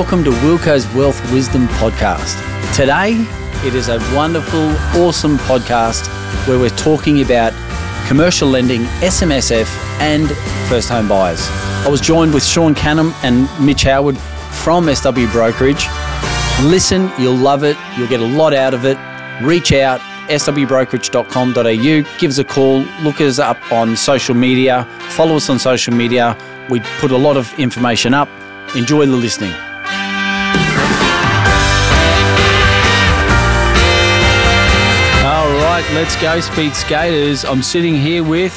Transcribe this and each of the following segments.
Welcome to Wilco's Wealth Wisdom Podcast. Today, it is a wonderful, awesome podcast where we're talking about commercial lending, SMSF, and first home buyers. I was joined with Shaun Canham and Mitch Howard from SW Brokerage. Listen, you'll love it, you'll get a lot out of it. Reach out, swbrokerage.com.au, give us a call, look us up on social media, follow us on social media. We put a lot of information up. Enjoy the listening. Let's go, speed skaters. I'm sitting here with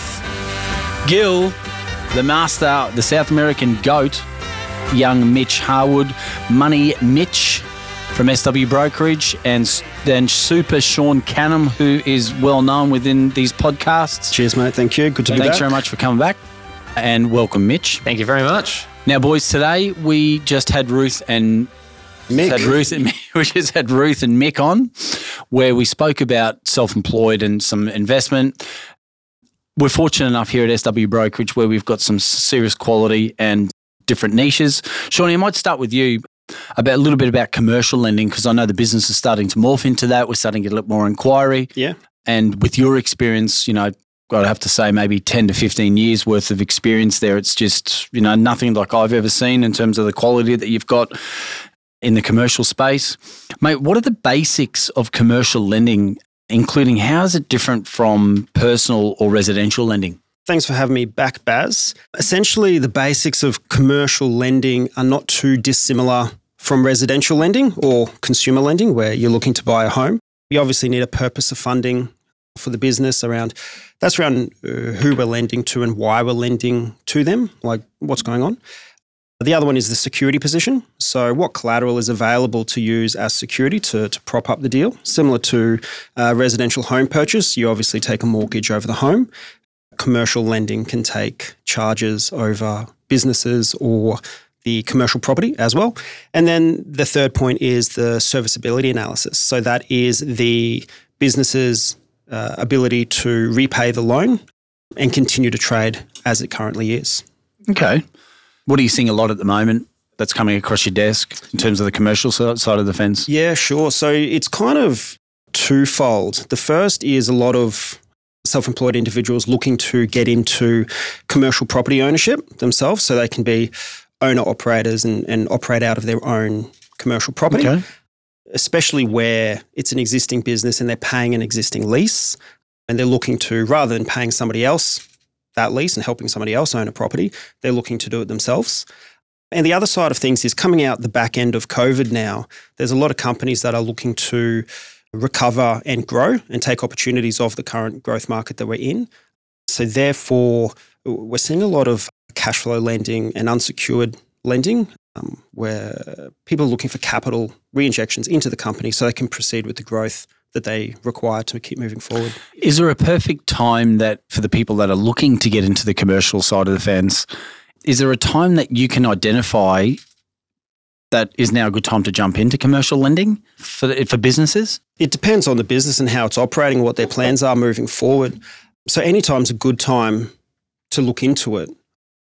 Gil, the master, the South American goat, young Mitch Harwood, Money Mitch from SW Brokerage, and then Super Shaun Canham, who is well known within these podcasts. Cheers, mate. Thank you. Good to be back. Thanks back. very much for coming back, and welcome, Mitch. Thank you very much. Now, boys, today we just had Ruth and Mick. had Ruth and we just had Ruth and Mick on, where we spoke about self-employed and some investment. We're fortunate enough here at SW Brokerage where we've got some serious quality and different niches. Shawnee, I might start with you about a little bit about commercial lending because I know the business is starting to morph into that. We're starting to get a little more inquiry. Yeah. And with your experience, you know, I'd have to say maybe 10 to 15 years worth of experience there. It's just, you know, nothing like I've ever seen in terms of the quality that you've got in the commercial space. Mate, what are the basics of commercial lending, including how is it different from personal or residential lending? Thanks for having me back, Baz. Essentially, the basics of commercial lending are not too dissimilar from residential lending or consumer lending, where you're looking to buy a home. You obviously need a purpose of funding for the business around that's around uh, who we're lending to and why we're lending to them, like what's going on. The other one is the security position. So, what collateral is available to use as security to, to prop up the deal? Similar to uh, residential home purchase, you obviously take a mortgage over the home. Commercial lending can take charges over businesses or the commercial property as well. And then the third point is the serviceability analysis. So, that is the business's uh, ability to repay the loan and continue to trade as it currently is. Okay. What are you seeing a lot at the moment that's coming across your desk in terms of the commercial side of the fence? Yeah, sure. So it's kind of twofold. The first is a lot of self employed individuals looking to get into commercial property ownership themselves so they can be owner operators and, and operate out of their own commercial property, Okay. especially where it's an existing business and they're paying an existing lease and they're looking to, rather than paying somebody else that lease and helping somebody else own a property, they're looking to do it themselves. And the other side of things is coming out the back end of COVID now, there's a lot of companies that are looking to recover and grow and take opportunities of the current growth market that we're in. So, therefore, we're seeing a lot of cash flow lending and unsecured lending um, where people are looking for capital reinjections into the company so they can proceed with the growth that they require to keep moving forward. Is there a perfect time that for the people that are looking to get into the commercial side of the fence, is there a time that you can identify that is now a good time to jump into commercial lending for for businesses? It depends on the business and how it's operating, what their plans are moving forward. So, anytime's a good time to look into it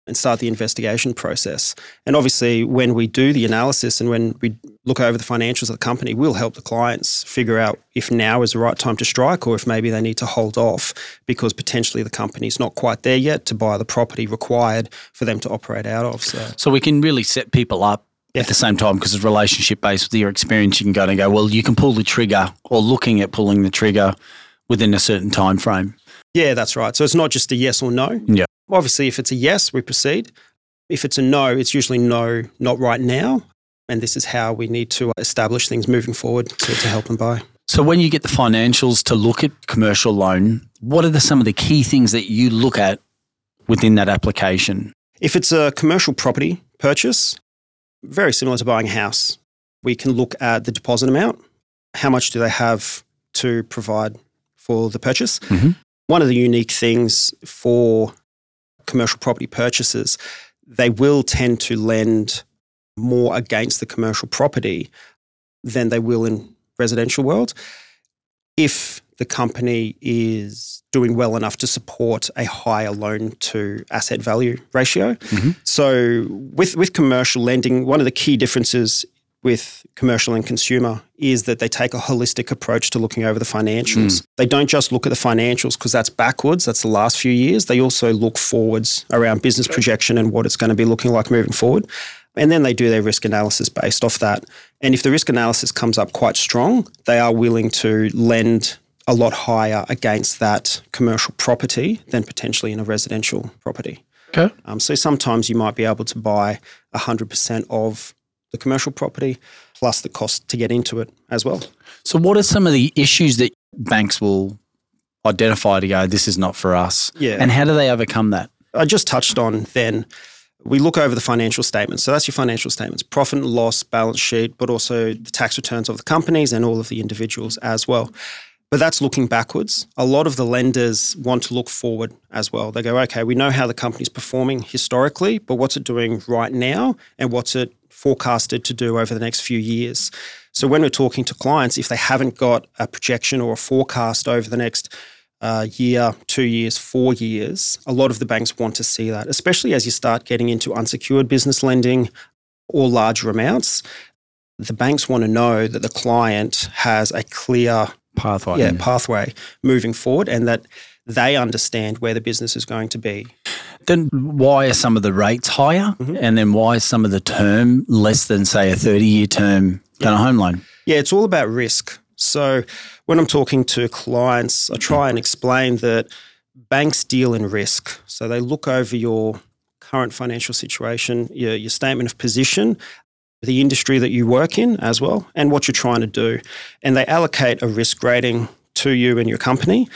and start the investigation process. And obviously, when we do the analysis and when we look over the financials of the company, we'll help the clients figure out if now is the right time to strike or if maybe they need to hold off because potentially the company's not quite there yet to buy the property required for them to operate out of. So, So we can really set people up Yeah. at the same time because it's relationship based with your experience. You can go and go, well, you can pull the trigger or looking at pulling the trigger within a certain time frame. yeah, that's right. So, it's not just a yes or no. Yeah. Obviously, if it's a yes, we proceed. If it's a no, it's usually no, not right now. And this is how we need to establish things moving forward to, to help them buy. So when you get the financials to look at commercial loan, what are the, some of the key things that you look at within that application? If it's a commercial property purchase, very similar to buying a house, we can look at the deposit amount. How much do they have to provide for the purchase? Mhm. One of the unique things for commercial property purchases, they will tend to lend more against the commercial property than they will in residential world. If the company is doing well enough to support a higher loan to asset value ratio. Mm-hmm. So with with commercial lending, one of the key differences with commercial and consumer is that they take a holistic approach to looking over the financials. They don't just look at the financials because that's backwards, that's the last few years. They also look forwards around business projection and what it's going to be looking like moving forward. And then they do their risk analysis based off that. And if the risk analysis comes up quite strong, they are willing to lend a lot higher against that commercial property than potentially in a residential property. Okay. Um, so sometimes you might be able to buy 100% of the commercial property plus the cost to get into it as well. So, what are some of the issues that banks will identify to go, this is not for us? Yeah. And how do they overcome that? I just touched on then. We look over the financial statements. So that's your financial statements profit and loss, balance sheet, but also the tax returns of the companies and all of the individuals as well. But that's looking backwards. A lot of the lenders want to look forward as well. They go, okay, we know how the company's performing historically, but what's it doing right now and what's it forecasted to do over the next few years? So when we're talking to clients, if they haven't got a projection or a forecast over the next uh, year, two years, four years, a lot of the banks want to see that, especially as you start getting into unsecured business lending or larger amounts. The banks want to know that the client has a clear Pathway. yeah, pathway moving forward and that they understand where the business is going to be. Then why are some of the rates higher? Mm-hmm. And then why is some of the term less than, say, a 30 year term than a home loan? Yeah, it's all about risk. So when I'm talking to clients, I try and explain that banks deal in risk. So they look over your current financial situation, your, your statement of position, the industry that you work in as well, and what you're trying to do. And they allocate a risk rating to you and your company.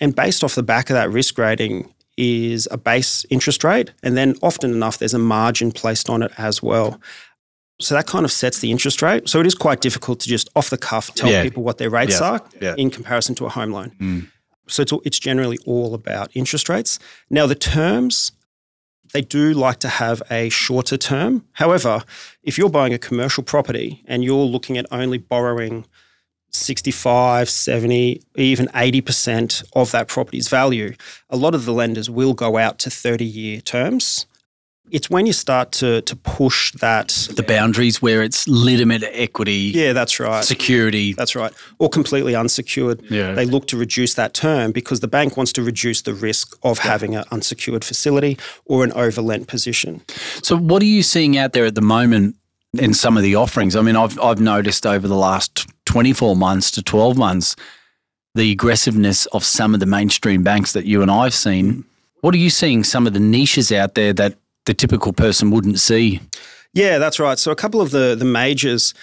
And based off the back of that risk rating is a base interest rate. And then often enough, there's a margin placed on it as well. So that kind of sets the interest rate. So it is quite difficult to just off the cuff tell Yeah. people what their rates Yeah. are Yeah. in comparison to a home loan. Mm. So it's, all- it's generally all about interest rates. Now, the terms, they do like to have a shorter term. However, if you're buying a commercial property and you're looking at only borrowing 65, 70, even 80% of that property's value, a lot of the lenders will go out to 30 year terms. It's when you start to, to push that. The boundaries where it's legitimate equity, Yeah, that's right. security. That's right. Or completely unsecured. Yeah. They look to reduce that term because the bank wants to reduce the risk of having an unsecured facility or an overlent position. So, what are you seeing out there at the moment in some of the offerings? I mean, I've I've noticed over the last twenty four months to twelve months the aggressiveness of some of the mainstream banks that you and I've seen. What are you seeing? Some of the niches out there that the typical person wouldn't see. Yeah, that's right. So a couple of the the majors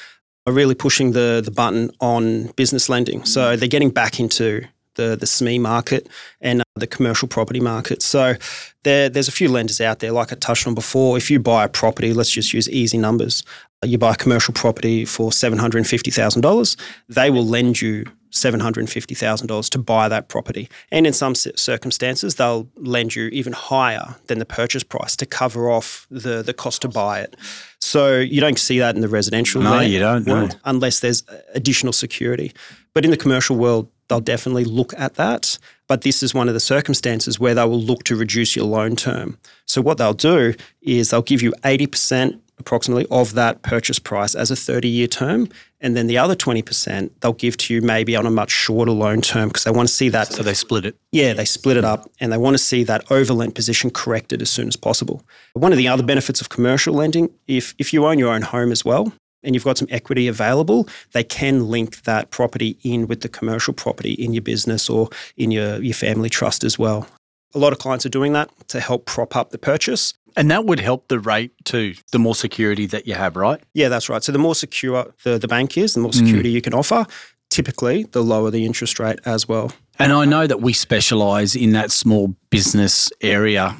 are really pushing the the button on business lending. So they're getting back into the the SME market and uh, the commercial property market. So there there's a few lenders out there, like I touched on before. If you buy a property, let's just use easy numbers. You buy a commercial property for seven hundred and fifty thousand dollars. They will lend you seven hundred and fifty thousand dollars to buy that property, and in some circumstances, they'll lend you even higher than the purchase price to cover off the the cost to buy it. So you don't see that in the residential No, you don't, no. unless there's additional security. But in the commercial world, they'll definitely look at that. But this is one of the circumstances where they will look to reduce your loan term. So what they'll do is they'll give you 80% approximately of that purchase price as a 30 year term. And then the other 20% they'll give to you maybe on a much shorter loan term because they want to see that So they split it. yeah, they split it up and they want to see that overlent position corrected as soon as possible. One of the other benefits of commercial lending, if, if you own your own home as well and you've got some equity available, they can link that property in with the commercial property in your business or in your, your family trust as well. A lot of clients are doing that to help prop up the purchase. And that would help the rate too, the more security that you have, right? Yeah, that's right. So the more secure the, the bank is, the more mm. security you can offer, typically the lower the interest rate as well. And I know that we specialize in that small business area.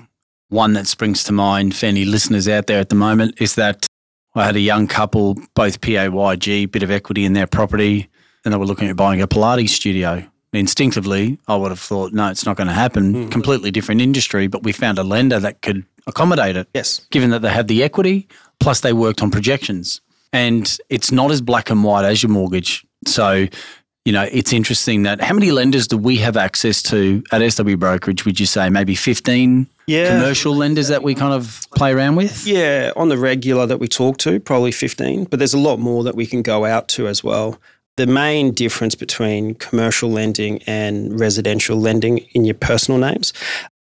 One that springs to mind for any listeners out there at the moment is that I had a young couple, both PAYG, bit of equity in their property, and they were looking at buying a Pilates studio. Instinctively, I would have thought, no, it's not going to happen. Mm. Completely different industry, but we found a lender that could accommodate it, Yes. given that they had the equity, plus they worked on projections. And it's not as black and white as your mortgage. So you know, it's interesting that how many lenders do we have access to at SW Brokerage? Would you say maybe 15 Yeah. commercial lenders that we kind of play around with? Yeah, on the regular that we talk to, probably 15, but there's a lot more that we can go out to as well. The main difference between commercial lending and residential lending in your personal names.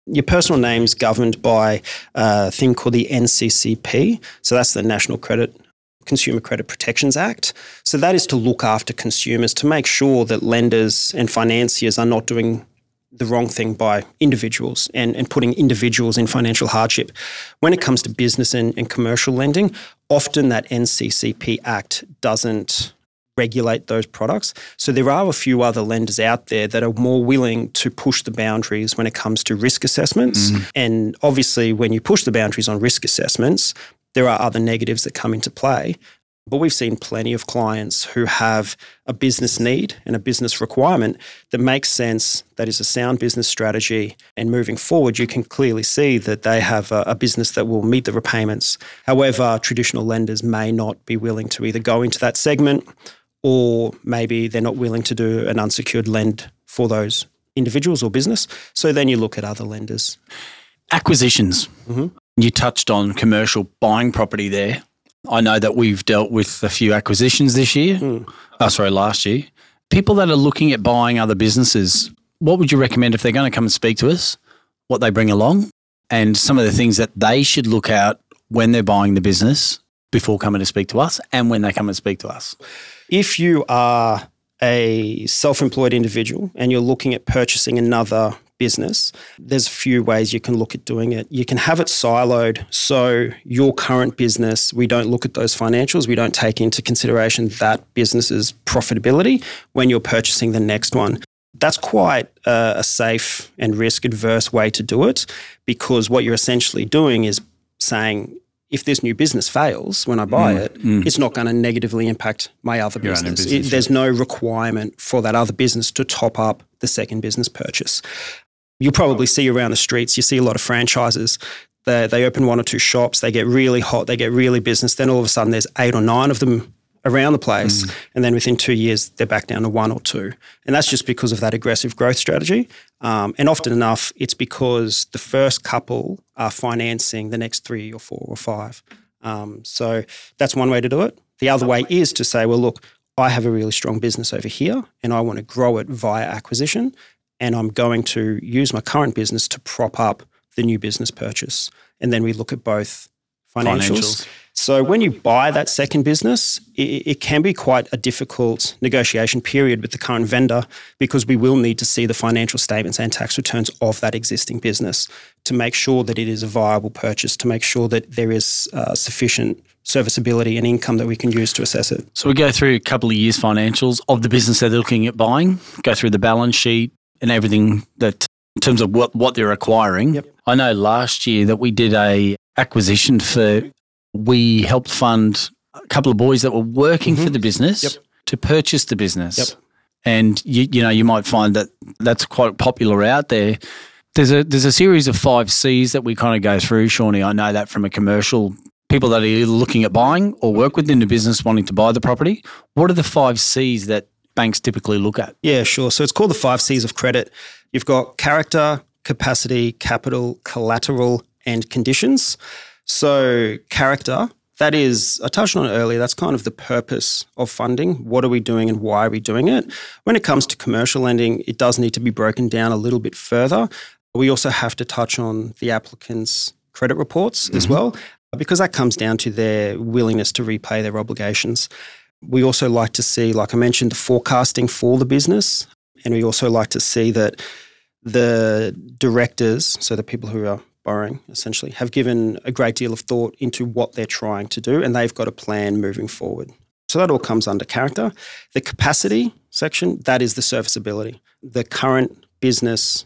Your personal name's governed by a thing called the NCCP. So that's the National Credit Consumer Credit Protections Act. So that is to look after consumers to make sure that lenders and financiers are not doing the wrong thing by individuals and, and putting individuals in financial hardship. When it comes to business and, and commercial lending, often that NCCP Act doesn't regulate those products. So there are a few other lenders out there that are more willing to push the boundaries when it comes to risk assessments. Mm-hmm. And obviously, when you push the boundaries on risk assessments, there are other negatives that come into play. But we've seen plenty of clients who have a business need and a business requirement that makes sense, that is a sound business strategy. And moving forward, you can clearly see that they have a, a business that will meet the repayments. However, traditional lenders may not be willing to either go into that segment or maybe they're not willing to do an unsecured lend for those individuals or business. So then you look at other lenders. Acquisitions. Mm-hmm. You touched on commercial buying property there. I know that we've dealt with a few acquisitions this year. Hmm. Oh, sorry, last year. People that are looking at buying other businesses, what would you recommend if they're going to come and speak to us? What they bring along, and some of the things that they should look out when they're buying the business before coming to speak to us, and when they come and speak to us. If you are a self employed individual and you're looking at purchasing another business, there's a few ways you can look at doing it. You can have it siloed. So, your current business, we don't look at those financials. We don't take into consideration that business's profitability when you're purchasing the next one. That's quite a, a safe and risk adverse way to do it because what you're essentially doing is saying, if this new business fails when I buy mm. it, mm. it's not going to negatively impact my other Your business. business, It- there's no requirement for that other business to top up the second business purchase. You'll probably see around the streets, you see a lot of franchises. They, they open one or two shops, they get really hot, they get really business. Then all of a sudden, there's eight or nine of them around the place. And then within two years, they're back down to one or two. And that's just because of that aggressive growth strategy. Um, and often enough, it's because the first couple are financing the next three or four or five. Um, so that's one way to do it. The other way is to say, well, look, I have a really strong business over here and I want to grow it via acquisition. And I'm going to use my current business to prop up the new business purchase. And then we look at both financials. Financials. So when you buy that second business, it, it can be quite a difficult negotiation period with the current vendor because we will need to see the financial statements and tax returns of that existing business to make sure that it is a viable purchase, to make sure that there is uh, sufficient serviceability and income that we can use to assess it. So we go through a couple of years financials of the business that they're looking at buying, go through the balance sheet and everything that in terms of what, what they're acquiring. Yep. I know last year that we did a acquisition for we helped fund a couple of boys that were working for the business Mm-hmm. Yep. to purchase the business. Yep. And you, you know, you might find that that's quite popular out there. There's a there's a series of five C's that we kind of go through, Shawnee. I know that from a commercial people that are either looking at buying or work within the business wanting to buy the property. What are the five C's that banks typically look at? Yeah, sure. So it's called the five C's of credit. You've got character, capacity, capital, collateral, and conditions. So, character, that is, I touched on it earlier, that's kind of the purpose of funding. What are we doing and why are we doing it? When it comes to commercial lending, it does need to be broken down a little bit further. We also have to touch on the applicant's credit reports as mm-hmm. well, because that comes down to their willingness to repay their obligations. We also like to see, like I mentioned, the forecasting for the business. And we also like to see that the directors, so the people who are borrowing essentially, have given a great deal of thought into what they're trying to do and they've got a plan moving forward. So that all comes under character. The capacity section, that is the serviceability. The current business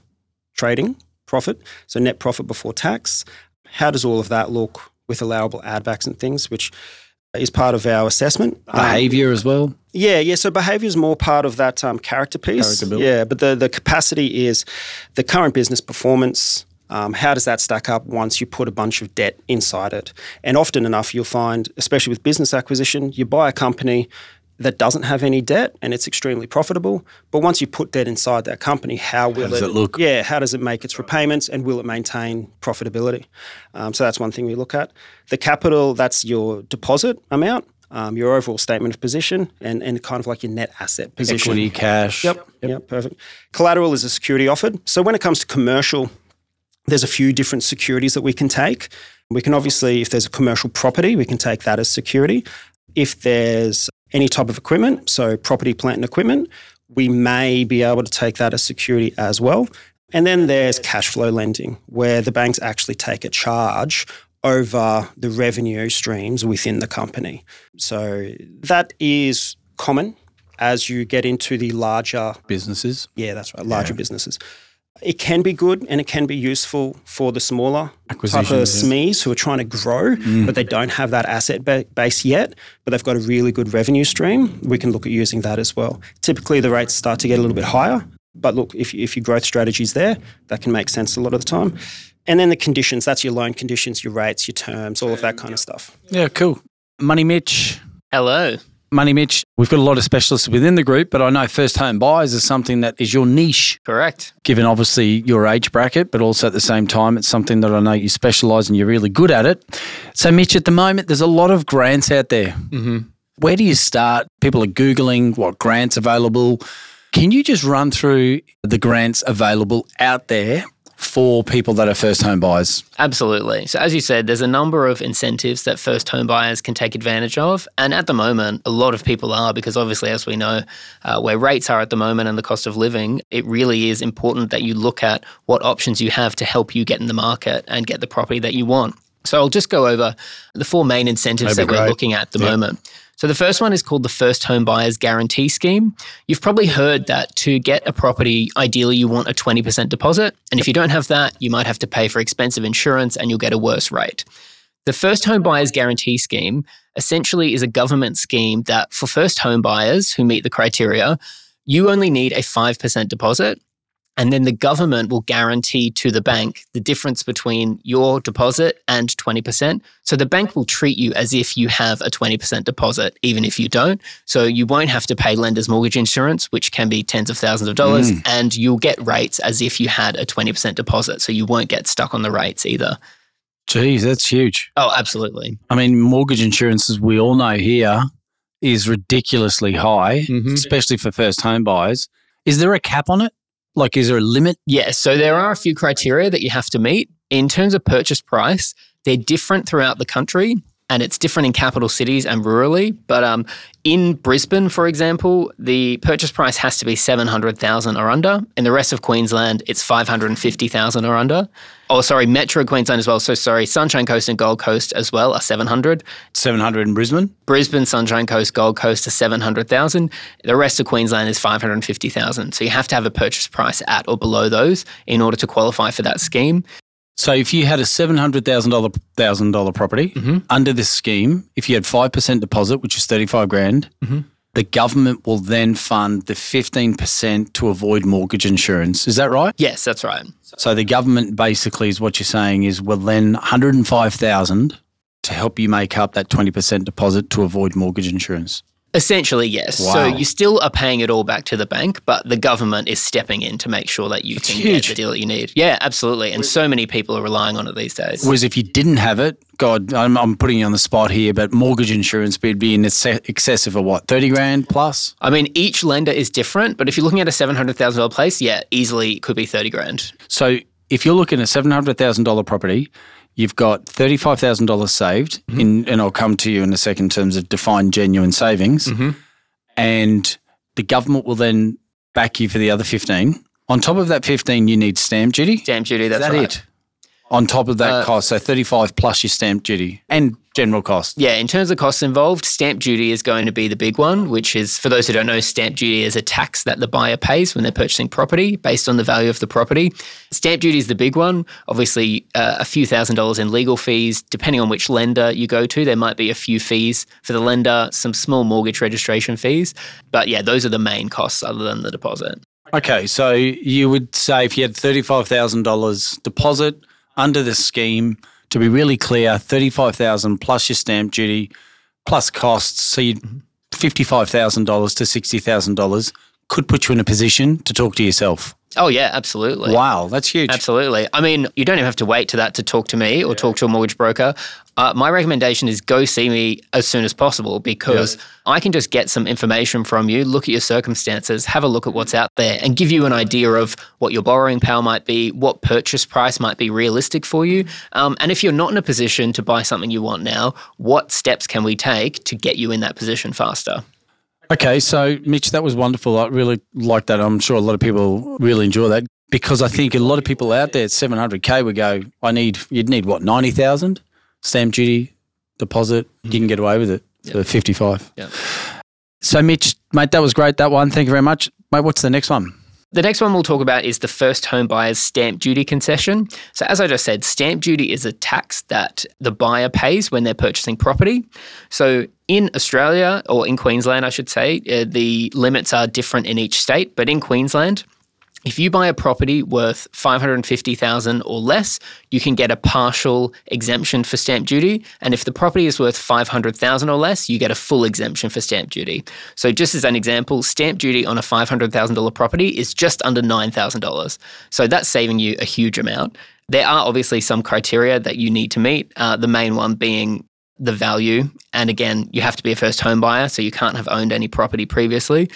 trading profit, so net profit before tax. How does all of that look with allowable add backs and things, which is part of our assessment? Um, Behavior as well. yeah, yeah. So behavior is more part of that um, character piece. Character. Yeah, but the the capacity is the current business performance. Um, how does that stack up once you put a bunch of debt inside it? And often enough, you'll find, especially with business acquisition, you buy a company, that doesn't have any debt and it's extremely profitable. But once you put debt inside that company, how will does it look? Yeah, how does it make its repayments and will it maintain profitability? Um, so that's one thing we look at. The capital, that's your deposit amount. Um, your overall statement of position and, and kind of like your net asset position. Equity, cash. Yep. Yep. Perfect. Collateral is a security offered. So when it comes to commercial, there's a few different securities that we can take. We can obviously, if there's a commercial property, we can take that as security. If there's any type of equipment, so property, plant, and equipment, we may be able to take that as security as well. And then there's cash flow lending, where the banks actually take a charge over the revenue streams within the company. So that is common as you get into the larger Businesses. yeah, that's right, larger businesses. It can be good and it can be useful for the smaller type of SMEs who are trying to grow, mm. but they don't have that asset ba- base yet, but they've got a really good revenue stream. We can look at using that as well. Typically, the rates start to get a little bit higher, but look, if, if your growth strategy is there, that can make sense a lot of the time. And then the conditions, that's your loan conditions, your rates, your terms, all of that kind of stuff. Yeah, cool. Money Mitch. Hello. Money Mitch. We've got a lot of specialists within the group, but I know first home buyers is something that is your niche, Correct. given obviously your age bracket, but also at the same time, it's something that I know you specialize and you're really good at it. So, Mitch, at the moment, there's a lot of grants out there. Mm-hmm. Where do you start? People are Googling what grants available. Can you just run through the grants available out there for people that are first home buyers? Absolutely. So, as you said, there's a number of incentives that first home buyers can take advantage of. And at the moment, a lot of people are because obviously, as we know, uh, where rates are at the moment and the cost of living, it really is important that you look at what options you have to help you get in the market and get the property that you want. So, I'll just go over the four main incentives That'd that we're looking at at the moment. So the first one is called the First Home Buyers Guarantee Scheme. You've probably heard that to get a property, ideally you want a 20% deposit. And if you don't have that, you might have to pay for expensive insurance and you'll get a worse rate. The First Home Buyers Guarantee Scheme essentially is a government scheme that for first home buyers who meet the criteria, you only need a 5% deposit. And then the government will guarantee to the bank the difference between your deposit and 20%. So the bank will treat you as if you have a 20% deposit, even if you don't. So you won't have to pay lender's mortgage insurance, which can be tens of thousands of dollars, and you'll get rates as if you had a 20% deposit. So you won't get stuck on the rates either. Geez, that's huge. Oh, absolutely. I mean, mortgage insurance, as we all know here, is ridiculously high, Mhm. especially for first home buyers. Is there a cap on it? Like, is there a limit? Yes. So there are a few criteria that you have to meet. In terms of purchase price, they're different throughout the country and it's different in capital cities and rurally. But um, in Brisbane, for example, the purchase price has to be 700,000 or under. In the rest of Queensland, it's 550,000 or under. Oh, sorry, Metro Queensland as well. So sorry, Sunshine Coast and Gold Coast as well are 700. 700 in Brisbane? Brisbane, Sunshine Coast, Gold Coast are 700,000. The rest of Queensland is 550,000. So you have to have a purchase price at or below those in order to qualify for that scheme. So if you had a $700,000 thousand thousand dollar thousand dollar property Mhm. under this scheme, if you had 5% deposit, which is 35 grand, Mhm. the government will then fund the 15% to avoid mortgage insurance. Is that right? Yes, that's right. So the government basically is what you're saying is will lend 105,000 to help you make up that 20% deposit to avoid mortgage insurance. Essentially, yes. Wow. So you still are paying it all back to the bank, but the government is stepping in to make sure that you It's can huge. get the deal that you need. Yeah, absolutely. And so many people are relying on it these days. Whereas if you didn't have it, God, I'm, I'm putting you on the spot here, but mortgage insurance would be in ex- excessive of what, 30 grand plus? I mean, each lender is different, but if you're looking at a $700,000 place, yeah, easily it could be 30 grand. So if you're looking at a $700,000 property, you've got $35,000 saved, mm-hmm. in, and I'll come to you in a second in terms of defined genuine savings, mm-hmm. and the government will then back you for the other 15. On top of that 15, you need stamp duty. Stamp duty, that's Is that right. it? On top of that Uh, cost, so 35 plus your stamp duty and general cost. Yeah, in terms of costs involved, stamp duty is going to be the big one, which is, for those who don't know, stamp duty is a tax that the buyer pays when they're purchasing property based on the value of the property. Stamp duty is the big one. Obviously, uh, a few thousand dollars in legal fees. Depending on which lender you go to, there might be a few fees for the lender, some small mortgage registration fees. But yeah, those are the main costs other than the deposit. Okay, so you would say if you had $35,000 deposit under the scheme, to be really clear, 35000 plus your stamp duty, plus costs. So you'd mm-hmm. $55,000 to $60,000 could put you in a position to talk to yourself. Oh, yeah, absolutely. Wow, that's huge. Absolutely. I mean, you don't even have to wait to that to talk to me or talk to a mortgage broker. Uh, my recommendation is go see me as soon as possible because I can just get some information from you, look at your circumstances, have a look at what's out there, and give you an idea of what your borrowing power might be, what purchase price might be realistic for you. Um, and if you're not in a position to buy something you want now, what steps can we take to get you in that position faster? Okay, so Mitch, that was wonderful. I really like that. I'm sure a lot of people really enjoy that because I think a lot of people out there at 700k would go, I need, you'd need what, 90,000 stamp duty deposit. You can get away with it for 55. Yeah. So, Mitch, mate, that was great. That one. Thank you very much. Mate, what's the next one? The next one we'll talk about is the first home buyer's stamp duty concession. So, as I just said, stamp duty is a tax that the buyer pays when they're purchasing property. So, in Australia, or in Queensland, I should say, uh, the limits are different in each state. But in Queensland, if you buy a property worth 550,000 or less, you can get a partial exemption for stamp duty, and if the property is worth 500,000 or less, you get a full exemption for stamp duty. So just as an example, stamp duty on a $500,000 property is just under $9,000. So that's saving you a huge amount. There are obviously some criteria that you need to meet, uh, the main one being the value. And again, you have to be a first home buyer, so you can't have owned any property previously.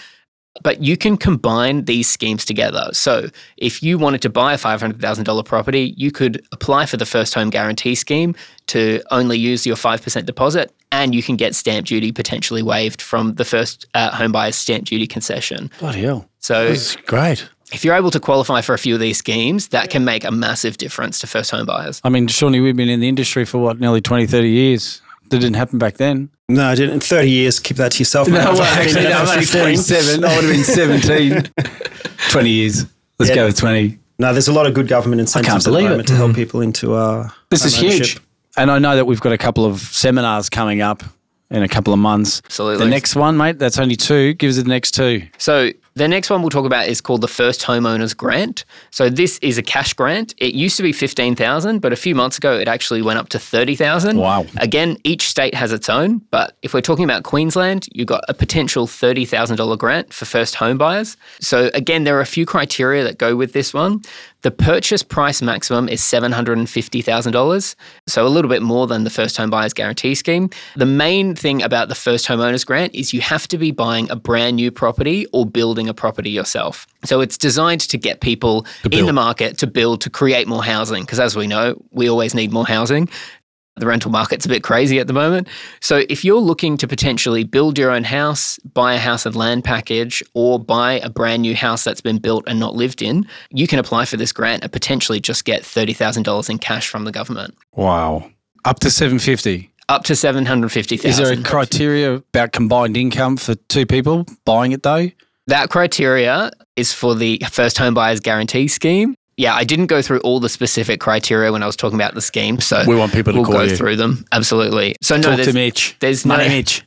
But you can combine these schemes together. So if you wanted to buy a $500,000 property, you could apply for the first home guarantee scheme to only use your 5% deposit, and you can get stamp duty potentially waived from the first uh, home buyer's stamp duty concession. Bloody hell. So That's great. if you're able to qualify for a few of these schemes, that can make a massive difference to first home buyers. I mean, Shawnee, we've been in the industry for what, nearly 20, 30 years. That didn't happen back then. No, I didn't. In 30 years, keep that to yourself. mate. I've actually actually, I'm that only for 15. 47. I would have been 17. 20 years. Let's Yeah. go with 20. No, there's a lot of good government incentives can't at the moment it. to help people into uh, This is home huge. And I know that we've got a couple of seminars coming up in a couple of months. Absolutely. The next one, mate, that's only two. Give us the next two. So the next one we'll talk about is called the First Homeowners Grant. So this is a cash grant. It used to be fifteen thousand, but a few months ago it actually went up to thirty thousand. Wow. Again, each state has its own, but if we're talking about Queensland, you've got a potential thirty thousand dollar grant for first home buyers. So again, there are a few criteria that go with this one. The purchase price maximum is seven hundred and fifty thousand dollars, so a little bit more than the first home buyers guarantee scheme. The main thing about the first homeowners grant is you have to be buying a brand new property or building a property yourself. So it's designed to get people in build. the market to build to create more housing because as we know, we always need more housing. The rental market's a bit crazy at the moment. So, if you're looking to potentially build your own house, buy a house and land package, or buy a brand new house that's been built and not lived in, you can apply for this grant and potentially just get $30,000 in cash from the government. Wow. Up to 750. Up to 750000 Is there a criteria about combined income for two people buying it though? That criteria is for the first home buyers guarantee scheme. Yeah, I didn't go through all the specific criteria when I was talking about the scheme, so We want people to we'll go you. through them. Absolutely. So no, Talk there's, to Mitch. there's Money no Mitch.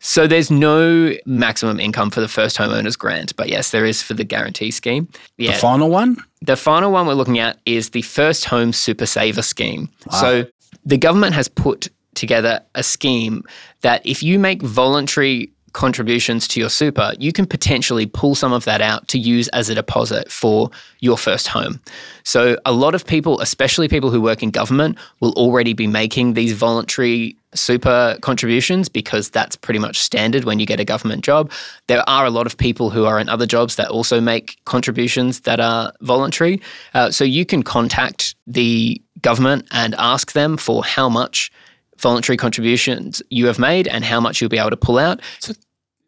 So there's no maximum income for the first homeowners grant, but yes, there is for the guarantee scheme. Yeah. The final one? The final one we're looking at is the First Home Super Saver Scheme. So the government has put together a scheme that if you make voluntary contributions to your super, you can potentially pull some of that out to use as a deposit for your first home. So a lot of people, especially people who work in government, will already be making these voluntary super contributions because that's pretty much standard when you get a government job. There are a lot of people who are in other jobs that also make contributions that are voluntary. Uh, so you can contact the government and ask them for how much voluntary contributions you have made and how much you'll be able to pull out.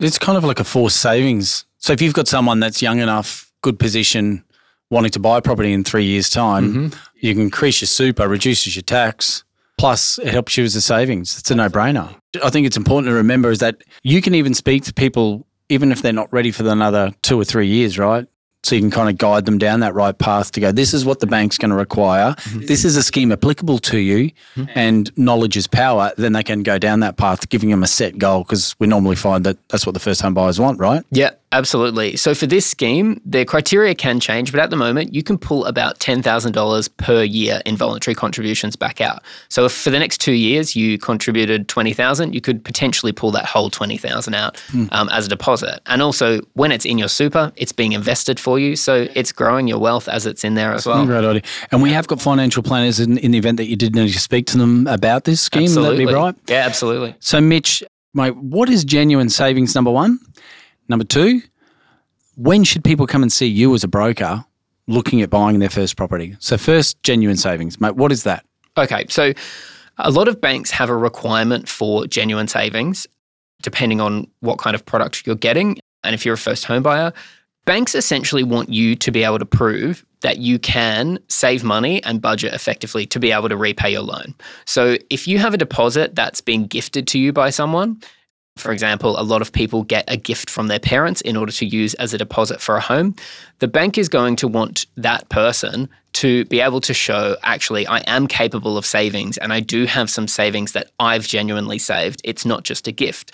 It's kind of like a forced savings. So if you've got someone that's young enough, good position, wanting to buy a property in three years' time, mm-hmm. you can increase your super, reduces your tax, plus it helps you as a savings. It's a no-brainer. I think it's important to remember is that you can even speak to people even if they're not ready for another two or three years, right? So you can kind of guide them down that right path to go, this is what the bank's going to require. Mm-hmm. This is a scheme applicable to you mm-hmm. and knowledge is power. Then they can go down that path, giving them a set goal because we normally find that that's what the first home buyers want, right? Yeah, Absolutely. So for this scheme, the criteria can change, but at the moment, you can pull about $10,000 per year in voluntary contributions back out. So if for the next two years you contributed 20,000, you could potentially pull that whole 20,000 out um, as a deposit. And also, when it's in your super, it's being invested for you. So it's growing your wealth as it's in there as well. Great idea. And we have got financial planners in, in the event that you did need to speak to them about this scheme. Absolutely. be right? Yeah, absolutely. So, Mitch, mate, what is genuine savings, number one? Number two, when should people come and see you as a broker looking at buying their first property? So, first, genuine savings, mate, what is that? Okay, so a lot of banks have a requirement for genuine savings, depending on what kind of product you're getting. And if you're a first home buyer, banks essentially want you to be able to prove that you can save money and budget effectively to be able to repay your loan. So if you have a deposit that's being gifted to you by someone, for example, a lot of people get a gift from their parents in order to use as a deposit for a home. The bank is going to want that person to be able to show actually, I am capable of savings and I do have some savings that I've genuinely saved. It's not just a gift.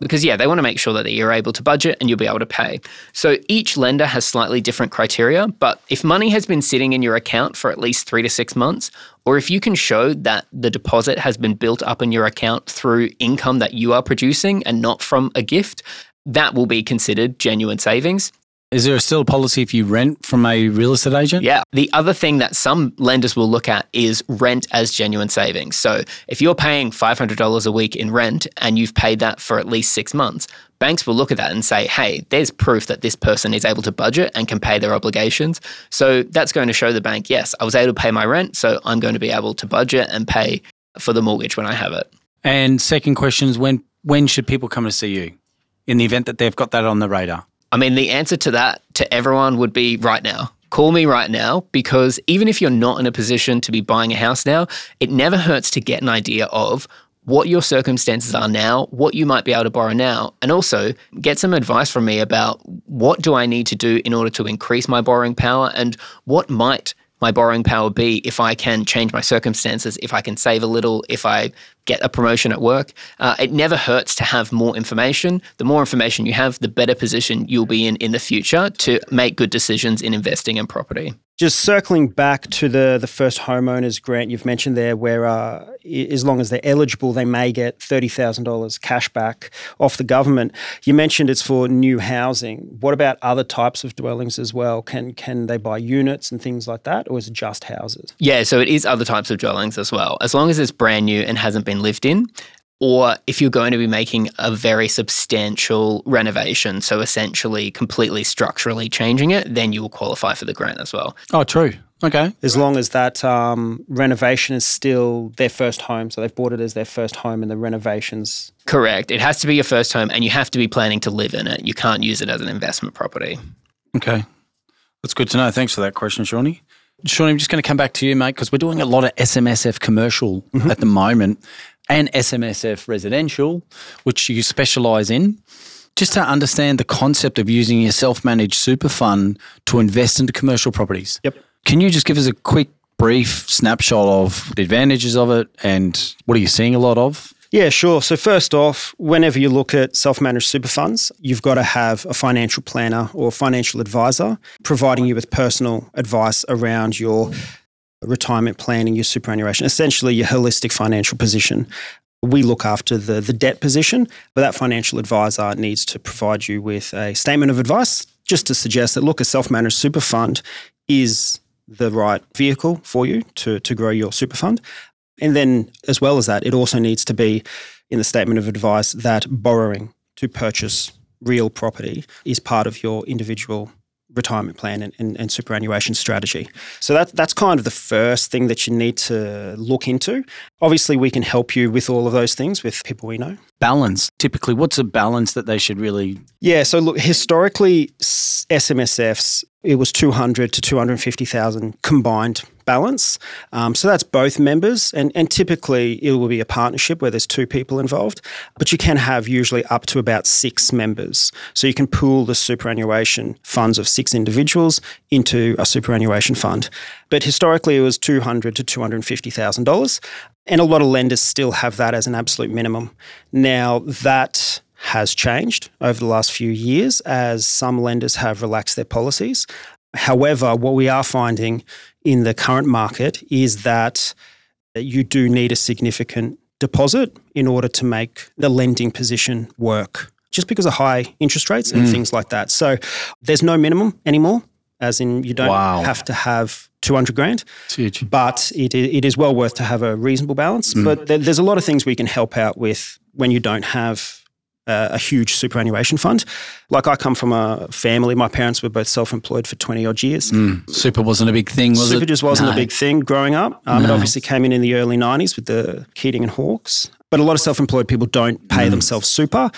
Because, yeah, they want to make sure that you're able to budget and you'll be able to pay. So each lender has slightly different criteria. But if money has been sitting in your account for at least three to six months, or if you can show that the deposit has been built up in your account through income that you are producing and not from a gift, that will be considered genuine savings. Is there still a policy if you rent from a real estate agent? Yeah. The other thing that some lenders will look at is rent as genuine savings. So if you're paying $500 a week in rent and you've paid that for at least six months, banks will look at that and say, hey, there's proof that this person is able to budget and can pay their obligations. So that's going to show the bank, yes, I was able to pay my rent, so I'm going to be able to budget and pay for the mortgage when I have it. And second question is when when should people come to see you in the event that they've got that on the radar? I mean, the answer to that to everyone would be right now. Call me right now because even if you're not in a position to be buying a house now, it never hurts to get an idea of what your circumstances are now, what you might be able to borrow now, and also get some advice from me about what do I need to do in order to increase my borrowing power and what might my borrowing power be if I can change my circumstances, if I can save a little, if I get a promotion at work. Uh, it never hurts to have more information. The more information you have, the better position you'll be in in the future to make good decisions in investing in property. Just circling back to the the first homeowners grant you've mentioned there, where uh, as long as they're eligible, they may get thirty thousand dollars cash back off the government. You mentioned it's for new housing. What about other types of dwellings as well? Can can they buy units and things like that, or is it just houses? Yeah, so it is other types of dwellings as well. As long as it's brand new and hasn't been lived in, or if you're going to be making a very substantial renovation, so essentially completely structurally changing it, then you will qualify for the grant as well. Oh, true. Okay. As long as that um, renovation is still their first home, so they've bought it as their first home, and the renovations. Correct. It has to be your first home and you have to be planning to live in it. You can't use it as an investment property. Okay. That's good to know. Thanks for that question, Shawnee. Shawnee, I'm just going to come back to you, mate, because we're doing a lot of SMSF commercial at the moment and SMSF residential, which you specialise in. Just to understand the concept of using your self managed super fund to invest into commercial properties. Yep. Can you just give us a quick, brief snapshot of the advantages of it and what are you seeing a lot of? Yeah, sure. So, first off, whenever you look at self managed super funds, you've got to have a financial planner or financial advisor providing you with personal advice around your retirement planning, your superannuation, essentially your holistic financial position. We look after the, the debt position, but that financial advisor needs to provide you with a statement of advice just to suggest that, look, a self managed super fund is the right vehicle for you to, to grow your super fund. And then, as well as that, it also needs to be in the statement of advice that borrowing to purchase real property is part of your individual retirement plan and, and, and superannuation strategy. So that, that's kind of the first thing that you need to look into. Obviously, we can help you with all of those things with people we know. Balance. Typically, what's a balance that they should really Yeah, so look, historically, SMSFs, it was 200 to 250,000 combined balance. Um, so that's both members, and, and typically it will be a partnership where there's two people involved, but you can have usually up to about six members. So you can pool the superannuation funds of six individuals into a superannuation fund. But historically, it was 200 to $250,000. And a lot of lenders still have that as an absolute minimum. Now, that has changed over the last few years as some lenders have relaxed their policies. However, what we are finding in the current market is that you do need a significant deposit in order to make the lending position work, just because of high interest rates and Mm. things like that. So there's no minimum anymore, as in you don't Wow. have to have 200 grand, but it, it is well worth to have a reasonable balance. But there, there's a lot of things we can help out with when you don't have uh, a huge superannuation fund. Like I come from a family, my parents were both self employed for 20 odd years. Mm. Super wasn't a big thing, was Super it? just wasn't No. a big thing growing up. Um, It obviously came in in the early 90s with the Keating and Hawkes. But a lot of self employed people don't pay Mm. themselves super.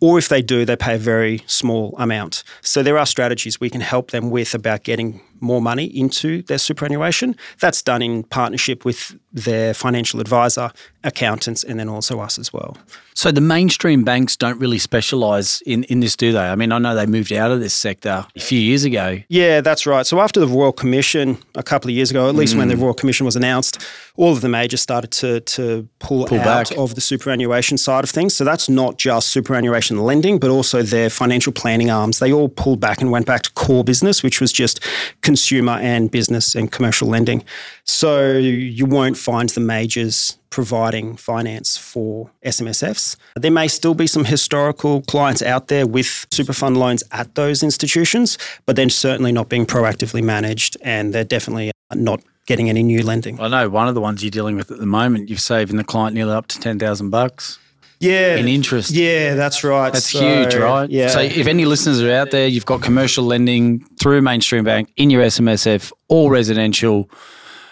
Or if they do, they pay a very small amount. So there are strategies we can help them with about getting more money into their superannuation. That's done in partnership with their financial advisor, accountants, and then also us as well. So the mainstream banks don't really specialise in, in this, do they? I mean, I know they moved out of this sector a few years ago. Yeah, that's right. So after the Royal Commission a couple of years ago, at least when the Mm. Royal Commission was announced, all of the majors started to to pull, Pull out back. of the superannuation side of things. So that's not just superannuation lending, but also their financial planning arms. They all pulled back and went back to core business, which was just consumer and business and commercial lending. So you won't find the majors providing finance for SMSFs. There may still be some historical clients out there with super fund loans at those institutions, but they're certainly not being proactively managed and they're definitely not getting any new lending. I know one of the ones you're dealing with at the moment, you've saving the client nearly up to 10,000 bucks Yeah. in interest. Yeah, that's right. That's So, huge, right? Yeah. So if any listeners are out there, you've got commercial lending through mainstream bank in your SMSF, all residential.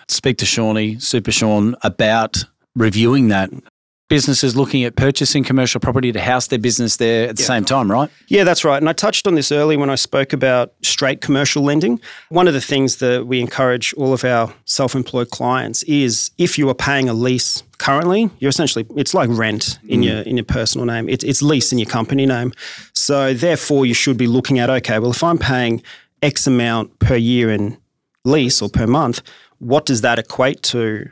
Speak to Shawnee, Super Shaun, about reviewing that. Businesses looking at purchasing commercial property to house their business there at the same time, right? Yeah, that's right. And I touched on this early when I spoke about straight commercial lending. One of the things that we encourage all of our self employed clients is if you are paying a lease currently, you're essentially, it's like rent in, mm. your, in your personal name, it's, it's lease in your company name. So therefore, you should be looking at okay, well, if I'm paying X amount per year in lease or per month, what does that equate to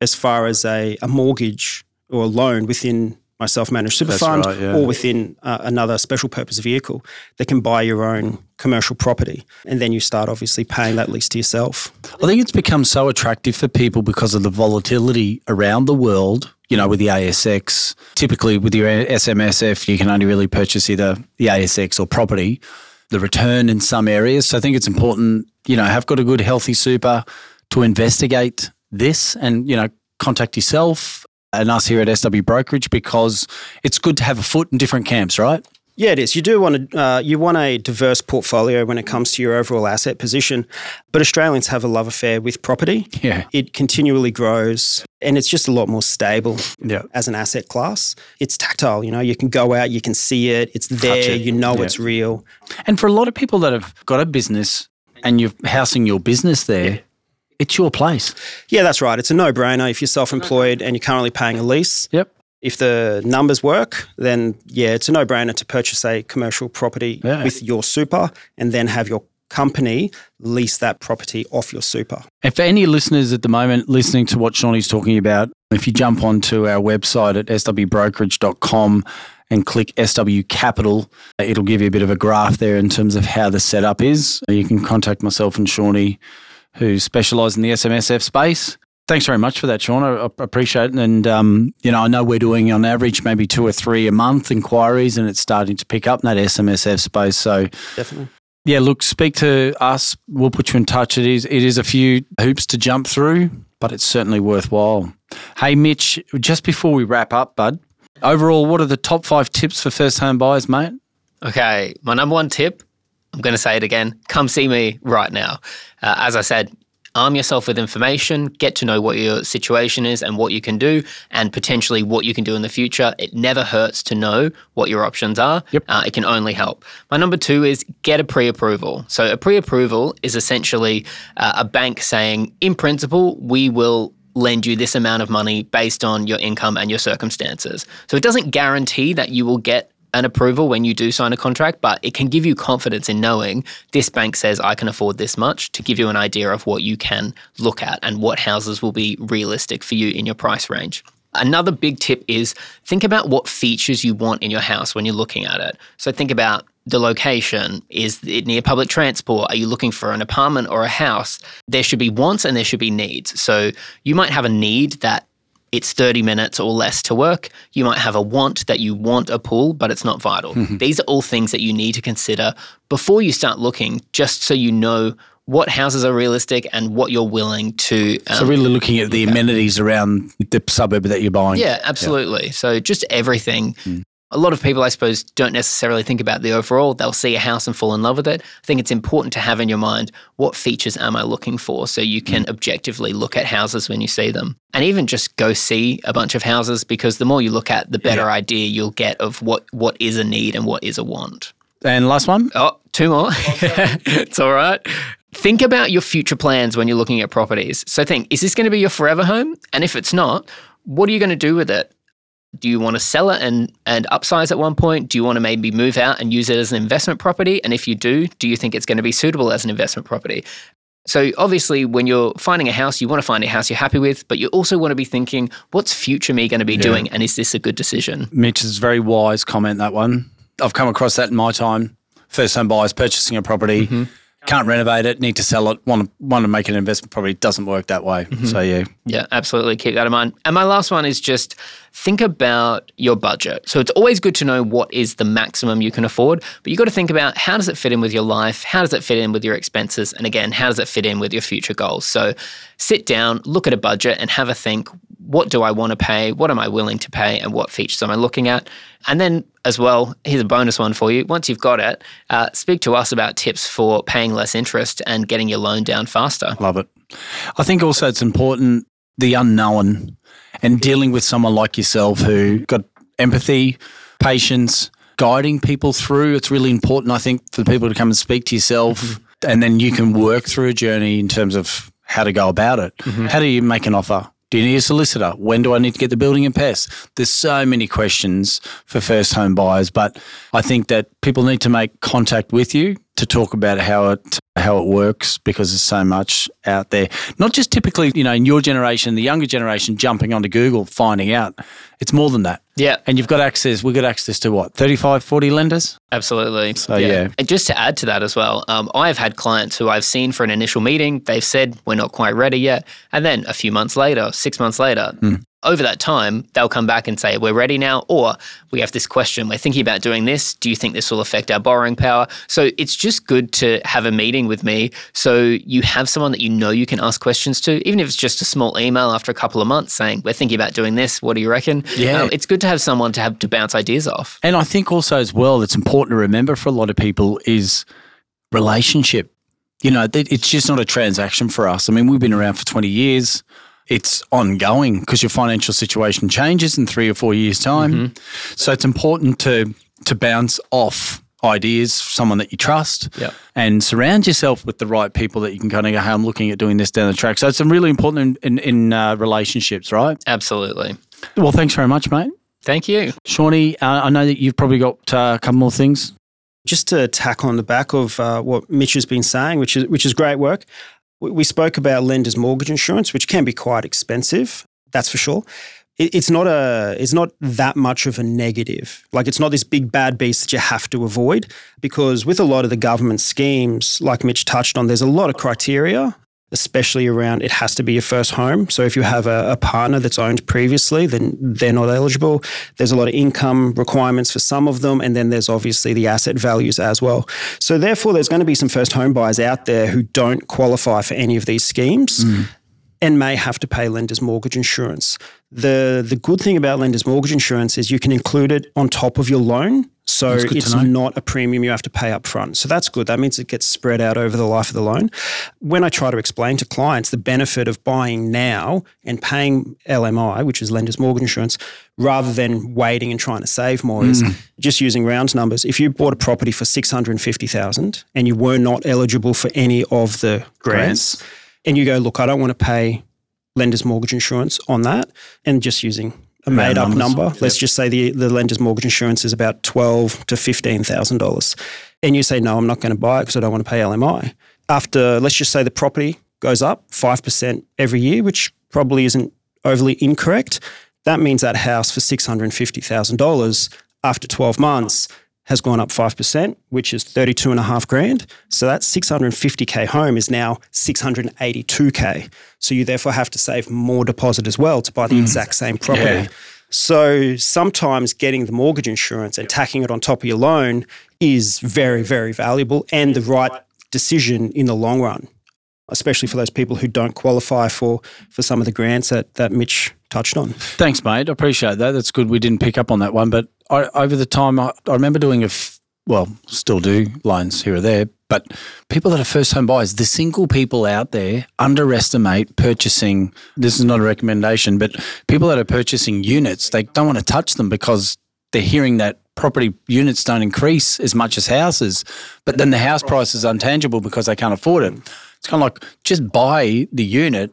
as far as a, a mortgage or a loan within my self-managed super That's fund right, yeah. or within uh, another special purpose vehicle that can buy your own commercial property and then you start obviously paying that lease to yourself I think it's become so attractive for people because of the volatility around the world. You know, with the ASX, typically with your SMSF, you can only really purchase either the ASX or property. The return in some areas. So I think it's important, you know, have got a good healthy super to investigate this and, you know, contact yourself and us here at SW Brokerage because it's good to have a foot in different camps, right? yeah it is you do want to uh, you want a diverse portfolio when it comes to your overall asset position but australians have a love affair with property Yeah. it continually grows and it's just a lot more stable Yeah. as an asset class it's tactile you know you can go out you can see it it's there it. you know Yeah. it's real And for a lot of people that have got a business and you're housing your business there, it's your place. Yeah, that's right. It's a no brainer. If you're self employed and you're currently paying a lease, Yep. if the numbers work, then yeah, it's a no brainer to purchase a commercial property Yeah. with your super and then have your company lease that property off your super. And for any listeners at the moment listening to what Shawnee's talking about, if you jump onto our website at swbrokerage.com and click SW Capital, it'll give you a bit of a graph there in terms of how the setup is. You can contact myself and Shawnee, who specialise in the SMSF space. Thanks very much for that, Shaun. I, I appreciate it. And, um, you know, I know we're doing on average maybe two or three a month inquiries and it's starting to pick up in that SMSF space. So Definitely. yeah, look, speak to us. We'll put you in touch. It is it is a few hoops to jump through, but it's certainly worthwhile. Hey, Mitch, just before we wrap up, bud, overall, what are the top five tips for first home buyers, mate? Okay, my number one tip, I'm going to say it again come see me right now. Uh, as I said, arm yourself with information, get to know what your situation is and what you can do, and potentially what you can do in the future. It never hurts to know what your options are. Yep. Uh, it can only help. My number two is get a pre approval. So, a pre approval is essentially uh, a bank saying, in principle, we will lend you this amount of money based on your income and your circumstances. So, it doesn't guarantee that you will get an approval when you do sign a contract, but it can give you confidence in knowing this bank says I can afford this much to give you an idea of what you can look at and what houses will be realistic for you in your price range. Another big tip is think about what features you want in your house when you're looking at it. So think about the location. Is it near public transport? Are you looking for an apartment or a house? There should be wants and there should be needs. So you might have a need that it's 30 minutes or less to work. You might have a want that you want a pool, but it's not vital. Mm-hmm. These are all things that you need to consider before you start looking, just so you know what houses are realistic and what you're willing to. Um, so, really looking at the amenities around the suburb that you're buying. Yeah, absolutely. Yeah. So, just everything. Mm a lot of people, I suppose, don't necessarily think about the overall. They'll see a house and fall in love with it. I think it's important to have in your mind what features am I looking for so you can mm. objectively look at houses when you see them. And even just go see a bunch of houses because the more you look at, the better yeah. idea you'll get of what, what is a need and what is a want. And last one? Oh, two more. it's all right. Think about your future plans when you're looking at properties. So think, is this going to be your forever home? And if it's not, what are you going to do with it? Do you want to sell it and, and upsize at one point? Do you want to maybe move out and use it as an investment property? And if you do, do you think it's going to be suitable as an investment property? So obviously, when you're finding a house, you want to find a house you're happy with, but you also want to be thinking, what's future me going to be yeah. doing? And is this a good decision? Mitch is a very wise comment, that one. I've come across that in my time. First home buyers purchasing a property. Mm-hmm can't renovate it, need to sell it, want to want to make an investment probably doesn't work that way. Mm-hmm. So yeah. Yeah, absolutely. Keep that in mind. And my last one is just think about your budget. So it's always good to know what is the maximum you can afford, but you've got to think about how does it fit in with your life? How does it fit in with your expenses? And again, how does it fit in with your future goals? So sit down, look at a budget and have a think, what do I want to pay? What am I willing to pay? And what features am I looking at? And then, as well, here's a bonus one for you. Once you've got it, uh, speak to us about tips for paying less interest and getting your loan down faster. Love it. I think also it's important the unknown and dealing with someone like yourself who got empathy, patience, guiding people through. It's really important, I think, for people to come and speak to yourself. Mm-hmm. And then you can work through a journey in terms of how to go about it. Mm-hmm. How do you make an offer? Do you need a solicitor? When do I need to get the building in pest? There's so many questions for first home buyers, but I think that people need to make contact with you to talk about how it how it works because there's so much out there. Not just typically, you know, in your generation, the younger generation jumping onto Google, finding out. It's more than that. Yeah. And you've got access, we've got access to what, 35, 40 lenders? Absolutely. So, yeah. yeah. And just to add to that as well, um, I've had clients who I've seen for an initial meeting, they've said, we're not quite ready yet. And then a few months later, six months later, mm over that time, they'll come back and say, We're ready now, or we have this question, we're thinking about doing this. Do you think this will affect our borrowing power? So it's just good to have a meeting with me so you have someone that you know you can ask questions to, even if it's just a small email after a couple of months saying, We're thinking about doing this. What do you reckon? Yeah. Um, it's good to have someone to have to bounce ideas off. And I think also as well, it's important to remember for a lot of people is relationship. You know, it's just not a transaction for us. I mean, we've been around for 20 years it's ongoing because your financial situation changes in three or four years' time. Mm-hmm. So it's important to to bounce off ideas, someone that you trust, yep. and surround yourself with the right people that you can kind of go, hey, I'm looking at doing this down the track. So it's really important in, in, in uh, relationships, right? Absolutely. Well, thanks very much, mate. Thank you. Shawnee, uh, I know that you've probably got uh, a couple more things. Just to tack on the back of uh, what Mitch has been saying, which is which is great work. We spoke about lender's mortgage insurance, which can be quite expensive, that's for sure. It's not a it's not that much of a negative. Like it's not this big bad beast that you have to avoid because with a lot of the government schemes, like Mitch touched on, there's a lot of criteria especially around it has to be your first home. So if you have a, a, partner that's owned previously, then they're not eligible. There's a lot of income requirements for some of them, and then there's obviously the asset values as well. So therefore, there's going to be some first home buyers out there who don't qualify for any of these schemes. Mm. And may have to pay lender's mortgage insurance. The the good thing about lender's mortgage insurance is you can include it on top of your loan so it's not a premium you have to pay up front. So that's good. That means it gets spread out over the life of the loan. When I try to explain to clients the benefit of buying now and paying LMI, which is lender's mortgage insurance, rather than waiting and trying to save more, mm. is just using round numbers. If you bought a property for 650,000 and you were not eligible for any of the grants, grants, and you go, look, I don't want to pay lender's mortgage insurance on that, and just using a made up number. Yep. Let's just say the, the lender's mortgage insurance is about twelve to fifteen thousand dollars, and you say no, I'm not going to buy it because I don't want to pay LMI. After let's just say the property goes up five percent every year, which probably isn't overly incorrect. that means that house for $650,000 after 12 months has gone up 5%, which is 32 and a half grand. So that 650K home is now 682K. So you therefore have to save more deposit as well to buy the mm. exact same property. Yeah. So sometimes getting the mortgage insurance and tacking it on top of your loan is very, very valuable and the right decision in the long run, especially for those people who don't qualify for, for some of the grants that, that Mitch touched on. Thanks, mate. I appreciate that. That's good. We didn't pick up on that one, but I, over the time, I, I remember doing a, f- well, still do loans here or there, but people that are first home buyers, the single people out there underestimate purchasing. This is not a recommendation, but people that are purchasing units, they don't want to touch them because they're hearing that property units don't increase as much as houses, but then the house price is untangible because they can't afford it. It's kind of like just buy the unit.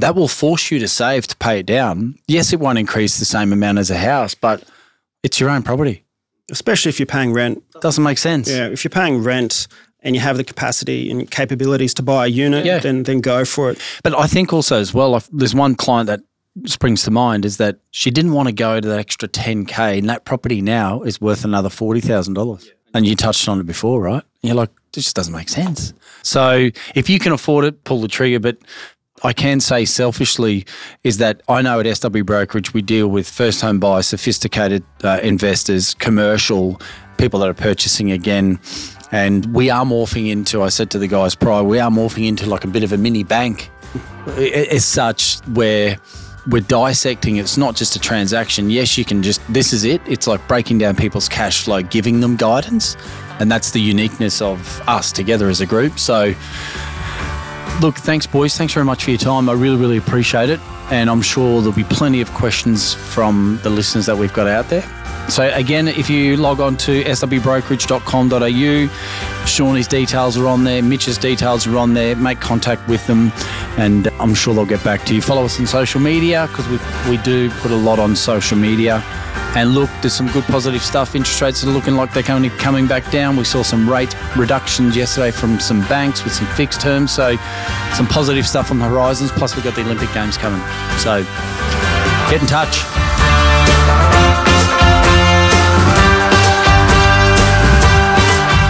That will force you to save to pay it down. Yes, it won't increase the same amount as a house, but it's your own property. Especially if you're paying rent. Doesn't make sense. Yeah, if you're paying rent and you have the capacity and capabilities to buy a unit, yeah. then then go for it. But I think also as well, there's one client that springs to mind is that she didn't want to go to that extra 10k, and that property now is worth another forty thousand dollars. And you touched on it before, right? And you're like, this just doesn't make sense. So if you can afford it, pull the trigger. But I can say selfishly is that I know at SW Brokerage we deal with first home buyers, sophisticated uh, investors, commercial people that are purchasing again. And we are morphing into, I said to the guys prior, we are morphing into like a bit of a mini bank as such, where we're dissecting it's not just a transaction. Yes, you can just, this is it. It's like breaking down people's cash flow, giving them guidance. And that's the uniqueness of us together as a group. So, Look, thanks, boys. Thanks very much for your time. I really, really appreciate it. And I'm sure there'll be plenty of questions from the listeners that we've got out there. So, again, if you log on to swbrokerage.com.au, Shawnee's details are on there, Mitch's details are on there. Make contact with them, and I'm sure they'll get back to you. Follow us on social media because we, we do put a lot on social media. And look, there's some good positive stuff. Interest rates are looking like they're coming coming back down. We saw some rate reductions yesterday from some banks with some fixed terms. So some positive stuff on the horizons. Plus we've got the Olympic Games coming. So get in touch.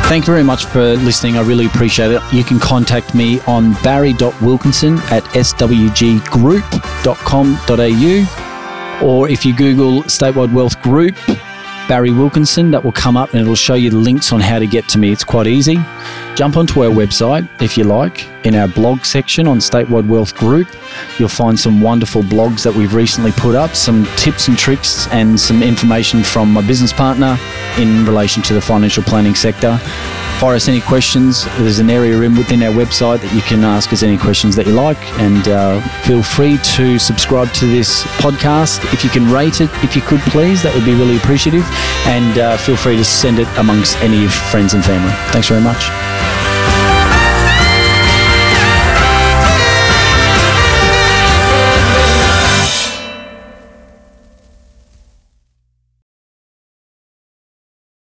Thank you very much for listening. I really appreciate it. You can contact me on barry.wilkinson at swggroup.com.au or if you Google Statewide Wealth Group, Barry Wilkinson, that will come up and it'll show you the links on how to get to me. It's quite easy. Jump onto our website if you like. In our blog section on Statewide Wealth Group, you'll find some wonderful blogs that we've recently put up, some tips and tricks, and some information from my business partner in relation to the financial planning sector fire us any questions. There's an area in within our website that you can ask us any questions that you like, and uh, feel free to subscribe to this podcast. If you can rate it, if you could please, that would be really appreciative. And uh, feel free to send it amongst any friends and family. Thanks very much.